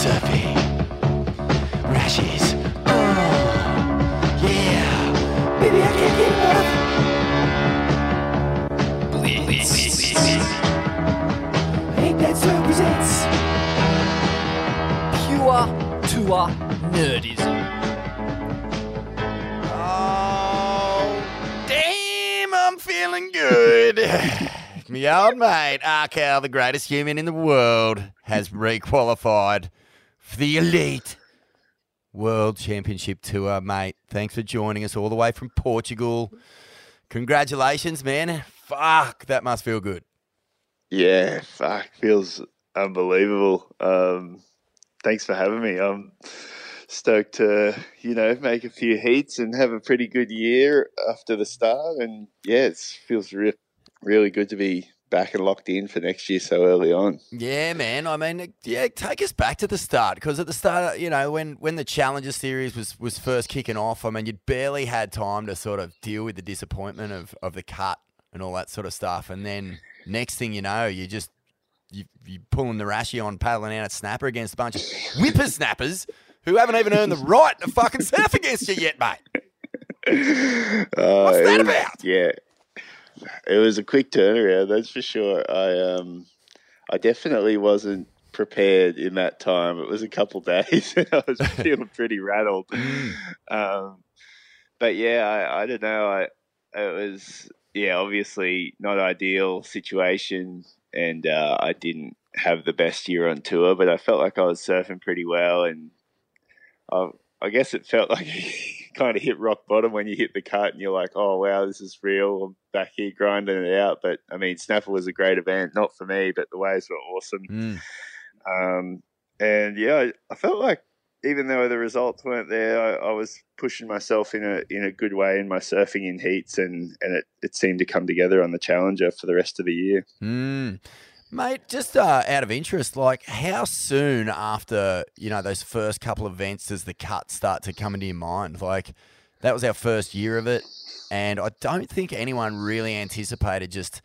surfing. Rashes. Oh, yeah. Baby, I can't get enough. Blitz. Ain't that so? Pure tour nerdism. Oh, damn, I'm feeling good. Me old mate, Arkell, the greatest human in the world, has re-qualified for the elite World Championship Tour, mate. Thanks for joining us all the way from Portugal. Congratulations, man. Fuck, that must feel good. Yeah, fuck, feels unbelievable. Um, thanks for having me. I'm stoked to, you know, make a few heats and have a pretty good year after the start. And yeah, it feels re- really good to be back and locked in for next year so early on. Yeah, man. I mean, yeah, take us back to the start because at the start, you know, when when the Challenger Series was was first kicking off, I mean, you'd barely had time to sort of deal with the disappointment of of the cut and all that sort of stuff, and then next thing you know, you just you you pulling the rashy on paddling out at snapper against a bunch of whippersnappers who haven't even earned the right to fucking surf against you yet, mate. Uh, What's that was- about? Yeah, it was a quick turnaround, that's for sure. I um, I definitely wasn't prepared in that time. It was a couple days, and I was feeling pretty rattled. Um, but yeah, I, I don't know. I it was yeah, obviously not ideal situation, and uh, I didn't have the best year on tour, but I felt like I was surfing pretty well, and I, I guess it felt like kind of hit rock bottom when you hit the cut and you're like, oh wow, this is real. I'm back here grinding it out. But I mean, Snapper was a great event, not for me, but the waves were awesome. Mm. Um, and yeah, I, I felt like even though the results weren't there, I, I was pushing myself in a in a good way in my surfing in heats, and and it, it seemed to come together on the Challenger for the rest of the year. Mm. Mate, just uh, out of interest, like how soon after you know those first couple of events does the cut start to come into your mind? Like that was our first year of it, and I don't think anyone really anticipated just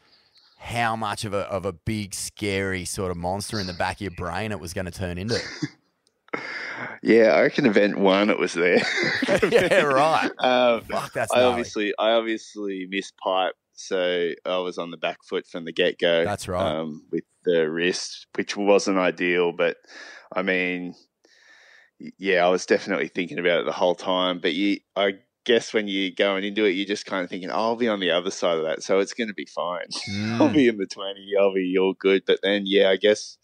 how much of a of a big, scary sort of monster in the back of your brain it was going to turn into. Yeah, I reckon event one it was there. yeah, right. Um, Fuck, that's I gnarly. obviously I obviously missed pipe, so I was on the back foot from the get go. That's right. Um, with the wrist, which wasn't ideal, but I mean, yeah, I was definitely thinking about it the whole time. But you, I guess when you're going into it, you're just kind of thinking, oh, I'll be on the other side of that, so it's going to be fine. I'll Mm. be in the twenty. I'll be all good. But then, yeah, I guess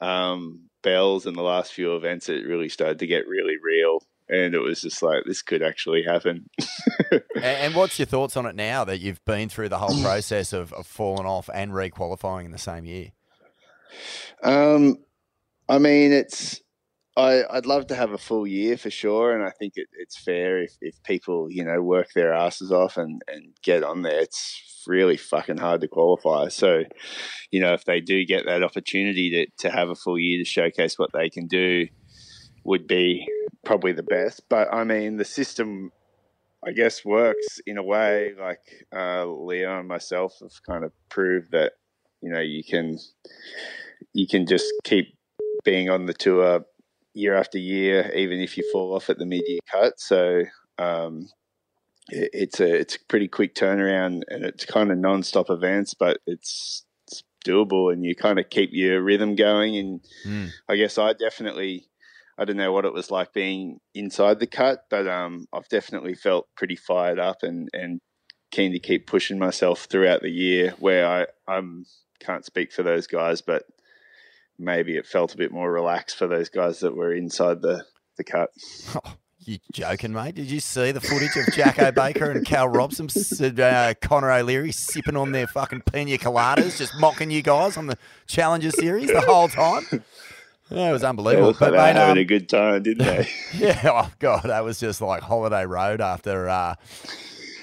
um, bells in the last few events, it really started to get really real. And it was just like, this could actually happen. And, and what's your thoughts on it now that you've been through the whole process of, of falling off and re-qualifying in the same year? Um, I mean, it's I, I'd love to have a full year for sure, and I think it, it's fair if, if people you know work their asses off and, and get on there. It's really fucking hard to qualify. So, you know, if they do get that opportunity to, to have a full year to showcase what they can do, would be probably the best. But I mean, the system, I guess, works in a way. Like uh, Leo and myself have kind of proved that you know you can you can just keep being on the tour year after year, even if you fall off at the mid-year cut. So um, it, it's a it's a pretty quick turnaround, and it's kind of non-stop events, but it's, it's doable, and you kind of keep your rhythm going. And Mm. I guess I definitely. I don't know what it was like being inside the cut, but um, I've definitely felt pretty fired up and, and keen to keep pushing myself throughout the year. Where I can't speak for those guys, but maybe it felt a bit more relaxed for those guys that were inside the the cut. Oh, you joking, mate? Did you see the footage of Jacko Baker and Cal Robson, uh, Connor O'Leary sipping on their fucking pina coladas, just mocking you guys on the Challenger Series the whole time? Yeah, it was unbelievable. But they were mate, having um, a good time, didn't they? yeah, oh god, that was just like holiday road after uh,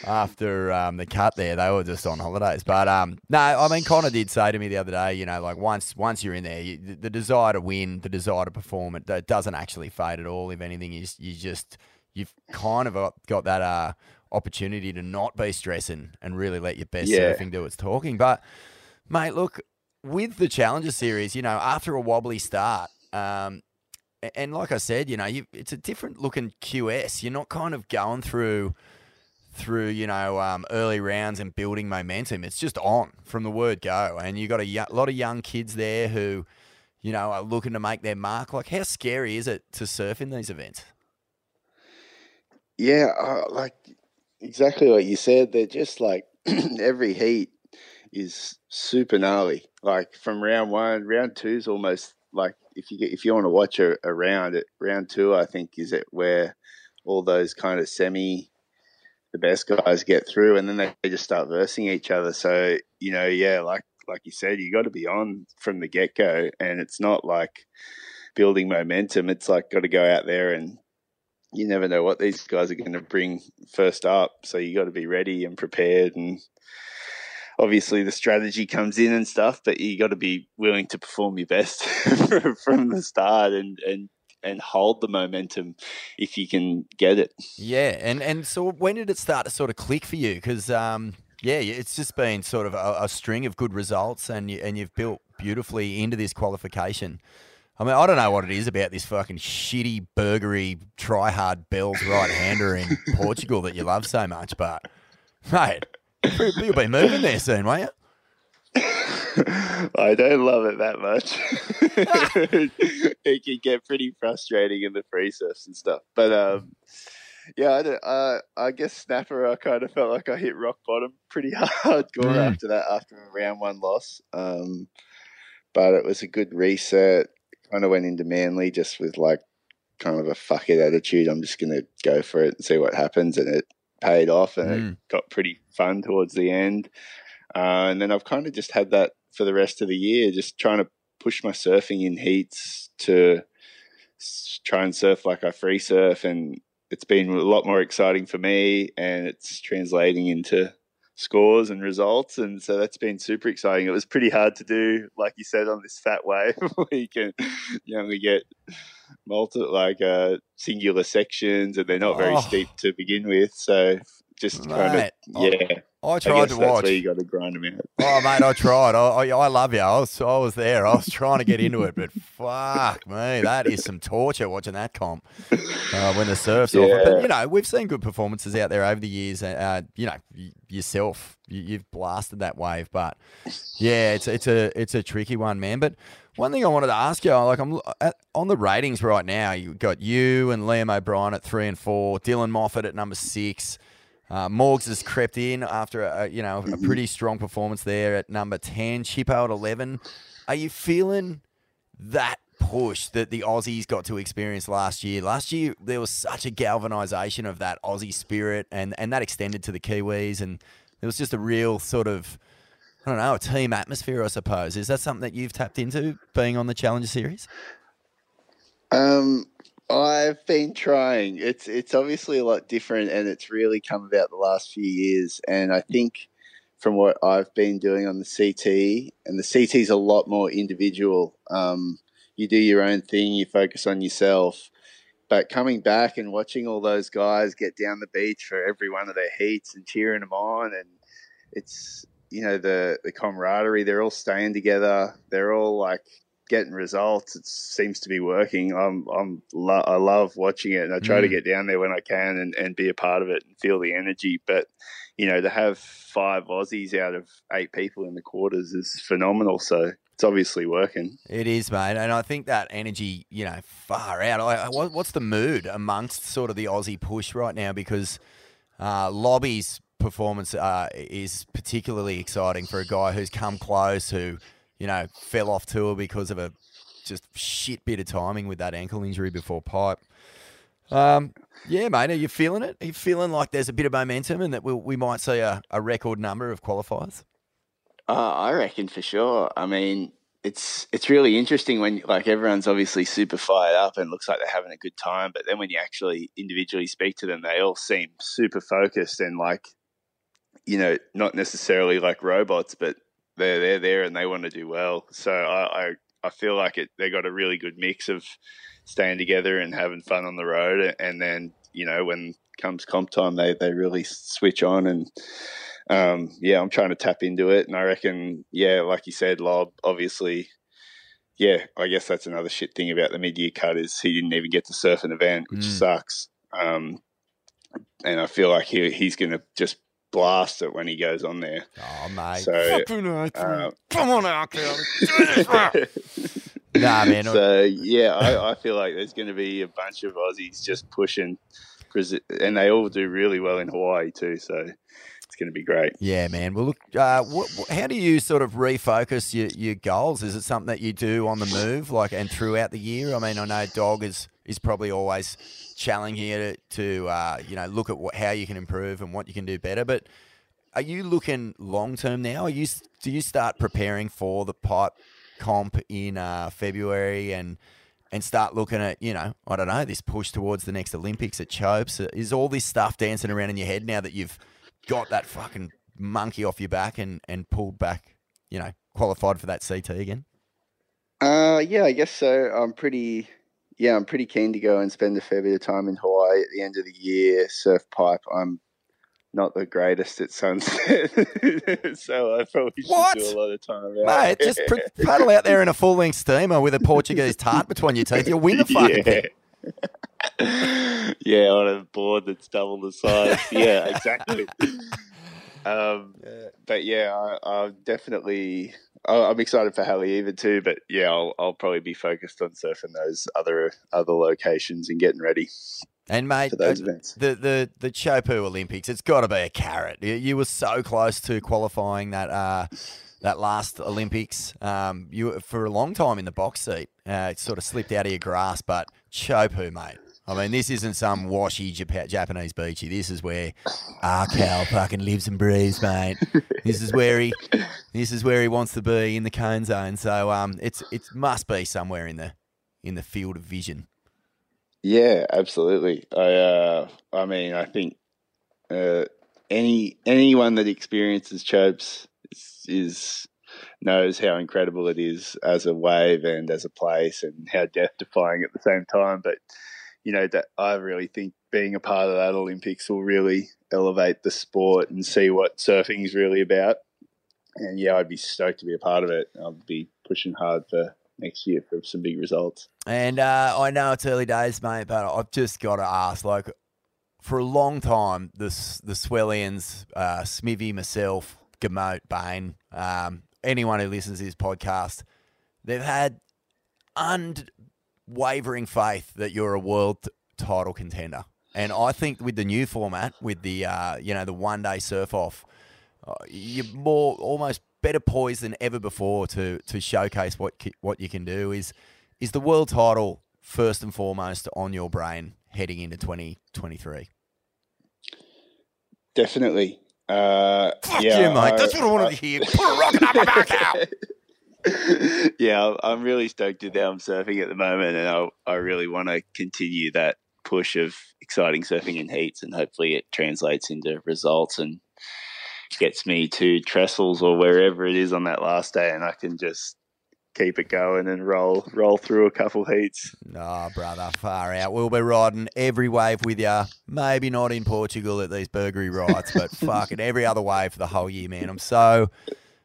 after um, the cut there. They were just on holidays. But um, no, I mean Connor did say to me the other day, you know, like once once you're in there, you, the, the desire to win, the desire to perform, it, it doesn't actually fade at all. If anything, you you just you've kind of got, got that uh, opportunity to not be stressing and really let your best Yeah. surfing do its talking. But mate, look with the Challenger Series, you know, after a wobbly start. Um, and like I said, you know, you, it's a different looking QS. You're not kind of going through through you know um, early rounds and building momentum. It's just on from the word go, and you got a lot of young kids there who, you know, are looking to make their mark. Like, how scary is it to surf in these events? Yeah, uh, like exactly what you said. They're just like every heat is super gnarly. Like from round one, round two is almost like if you get if you want to watch a, a round round two, I think is it where all those kind of semi the best guys get through, and then they, they just start versing each other. So you know, yeah, like like you said, you got to be on from the get go, and it's not like building momentum. It's like got to go out there and you never know what these guys are going to bring first up. So you got to be ready and prepared. And obviously the strategy comes in and stuff, but you got to be willing to perform your best from the start and, and, and hold the momentum if you can get it. Yeah, and and so when did it start to sort of click for you? Because um, yeah, it's just been sort of a, a string of good results, and you, and you've built beautifully into this qualification. I mean, I don't know what it is about this fucking shitty burgery try hard Bell's right hander in Portugal that you love so much, but mate, you'll be moving there soon, won't you? I don't love it that much. it can get pretty frustrating in the surfs and stuff. But um, yeah, I, don't, uh, I guess snapper. I kind of felt like I hit rock bottom pretty hardcore mm. after that, after a round one loss. Um, but it was a good reset. Kind of went into Manly just with like kind of a fuck it attitude. I'm just going to go for it and see what happens, and it paid off, and mm. it got pretty fun towards the end. Uh, and then I've kind of just had that for the rest of the year, just trying to push my surfing in heats to try and surf like I free surf. And it's been a lot more exciting for me and it's translating into scores and results. And so that's been super exciting. It was pretty hard to do, like you said, on this fat wave where you can you only get multi like uh, singular sections and they're not very oh. steep to begin with. So just kind of yeah. I tried I to watch. you got to grind them out. Oh, mate, I tried. I, I, I, love you. I was, I was there. I was trying to get into it, but fuck me, that is some torture watching that comp uh, when the surf's yeah. off. But you know, we've seen good performances out there over the years. Uh, you know, yourself, you, have blasted that wave, but yeah, it's it's a it's a tricky one, man. But one thing I wanted to ask you, like I'm at, on the ratings right now. You got you and Liam O'Brien at three and four, Dylan Moffat at number six. Uh, Morgs has crept in after a, you know a pretty strong performance there at number ten. Chippo at eleven. Are you feeling that push that the Aussies got to experience last year? Last year there was such a galvanisation of that Aussie spirit, and and that extended to the Kiwis, and there was just a real sort of I don't know a team atmosphere, I suppose. Is that something that you've tapped into being on the Challenger Series? Um, I've been trying. It's it's obviously a lot different, and it's really come about the last few years. And I think from what I've been doing on the CT, and the CT is a lot more individual. Um, you do your own thing, you focus on yourself. But coming back and watching all those guys get down the beach for every one of their heats and cheering them on, and it's you know the the camaraderie. They're all staying together. They're all like getting results. It seems to be working. I'm, I'm, lo- I love watching it, and I try mm. to get down there when I can and, and be a part of it and feel the energy. But you know, to have five Aussies out of eight people in the quarters is phenomenal. So it's obviously working. It is, mate, and I think that energy, you know, far out. I, what's the mood amongst sort of the Aussie push right now? Because uh, Lobby's performance uh, is particularly exciting for a guy who's come close, who you know, fell off tour because of a just shit bit of timing with that ankle injury before pipe. Um, yeah, mate, are you feeling it? Are you feeling like there's a bit of momentum and that we'll, we might see a, a record number of qualifiers? Uh, I reckon for sure. I mean, it's it's really interesting when like everyone's obviously super fired up and looks like they're having a good time, but then when you actually individually speak to them, they all seem super focused and like, you know, not necessarily like robots, but they're they're there and they want to do well. So I I, I feel like it they got a really good mix of staying together and having fun on the road, and then you know when comes comp time they they really switch on and. Um, yeah, I'm trying to tap into it, and I reckon, yeah, like you said, Lob, obviously, yeah, I guess that's another shit thing about the mid-year cut is he didn't even get to surf an event, which Mm. sucks. Um, and I feel like he, he's going to just blast it when he goes on there. Oh, mate. So, Fucking hell. uh, Come on out, Cal. Do this, bro. Nah, man. so yeah, I, I feel like there's going to be a bunch of Aussies just pushing, Brazil, and they all do really well in Hawaii too. So it's going to be great. Yeah, man. Well, look, uh, wh- wh- how do you sort of refocus your, your goals? Is it something that you do on the move, like and throughout the year? I mean, I know Dog is is probably always challenging to uh, you know look at what, how you can improve and what you can do better. But are you looking long term now? Are you do you start preparing for the pipe comp in uh, February and and start looking at you know I don't know this push towards the next Olympics at Chopes? Is all this stuff dancing around in your head now that you've got that fucking monkey off your back and, and pulled back, you know, qualified for that CT again? Uh, yeah, I guess so. I'm pretty, yeah, I'm pretty keen to go and spend a fair bit of time in Hawaii at the end of the year. Surf pipe. I'm not the greatest at sunset, so I probably should What? do a lot of time out. Mate, just pr- paddle out there in a full length steamer with a Portuguese tart between your teeth. You'll win the fucking thing. yeah. yeah, on a board that's double the size. Yeah, exactly. um, but yeah, I, I'm definitely. I'm excited for Haleiwa too, but yeah, I'll, I'll probably be focused on surfing those other other locations and getting ready And mate, for those uh, events. the the the Chopu Olympics, it's got to be a carrot. You, you were so close to qualifying that uh, that last Olympics. Um, you were for a long time in the box seat. Uh, it sort of slipped out of your grasp, but Chopu, mate. I mean, this isn't some washy Jap- Japanese beachy. This is where Arkal fucking lives and breathes, mate. This is where he, this is where he wants to be in the cone zone. So, um, it's it must be somewhere in the in the field of vision. Yeah, absolutely. I uh, I mean, I think uh, any anyone that experiences chopes is, is knows how incredible it is as a wave and as a place, and how death defying at the same time. But you know that I really think being a part of that Olympics will really elevate the sport and see what surfing is really about. And yeah, I'd be stoked to be a part of it. I'll be pushing hard for next year for some big results. And uh, I know it's early days, mate, but I've just got to ask, like, for a long time, the the Swellians, uh, Smithy, myself, Gamote, Bain, um, anyone who listens to this podcast, they've had unwavering faith that you're a world title contender. And I think with the new format, with the uh, you know the one day surf off, uh, you're more almost better poised than ever before to to showcase what ki- what you can do. Is is the world title first and foremost on your brain heading into 2023? Definitely. Uh, Fuck yeah, you, mate. I- That's what I wanted to hear. Put a rocket up my back out. yeah, I'm- really stoked with how I'm surfing at the moment, and I, I really want to continue that push of exciting surfing in heats, and hopefully it translates into results and gets me to trestles or wherever it is on that last day, and I can just keep it going and roll roll through a couple heats. No, brother, far out. We'll be riding every wave with you. Maybe not in Portugal at these burgery rides, but fucking every other wave for the whole year, man. I'm so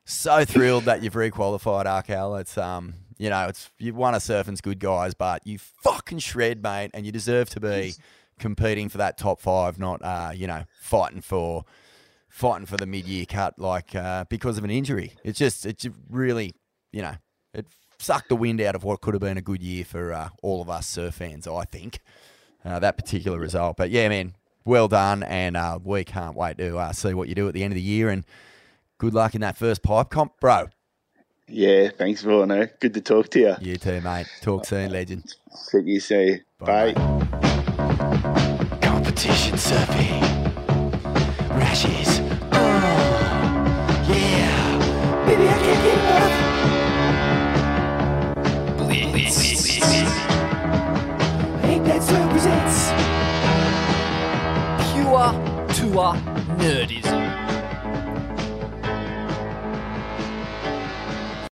so thrilled that you've requalified, Arkal. It's um, you know, it's you one of surfing's good guys, but you fucking shred, mate, and you deserve to be competing for that top five, not uh, you know, fighting for fighting for the mid year cut like uh, because of an injury. It's just it's really, you know, it sucked the wind out of what could have been a good year for uh, all of us surf fans, I think. Uh, that particular result. But yeah, man, well done, and uh, we can't wait to uh, see what you do at the end of the year. And good luck in that first pipe comp, bro. Yeah, thanks, Vorno. Eh? Good to talk to you. You too, mate. Talk soon, legend. See you soon. Bye, Bye. Competition surfing. Rashes. Oh, yeah. Maybe I can get enough. Eight Bad Surf presents. Pure tour nerdism.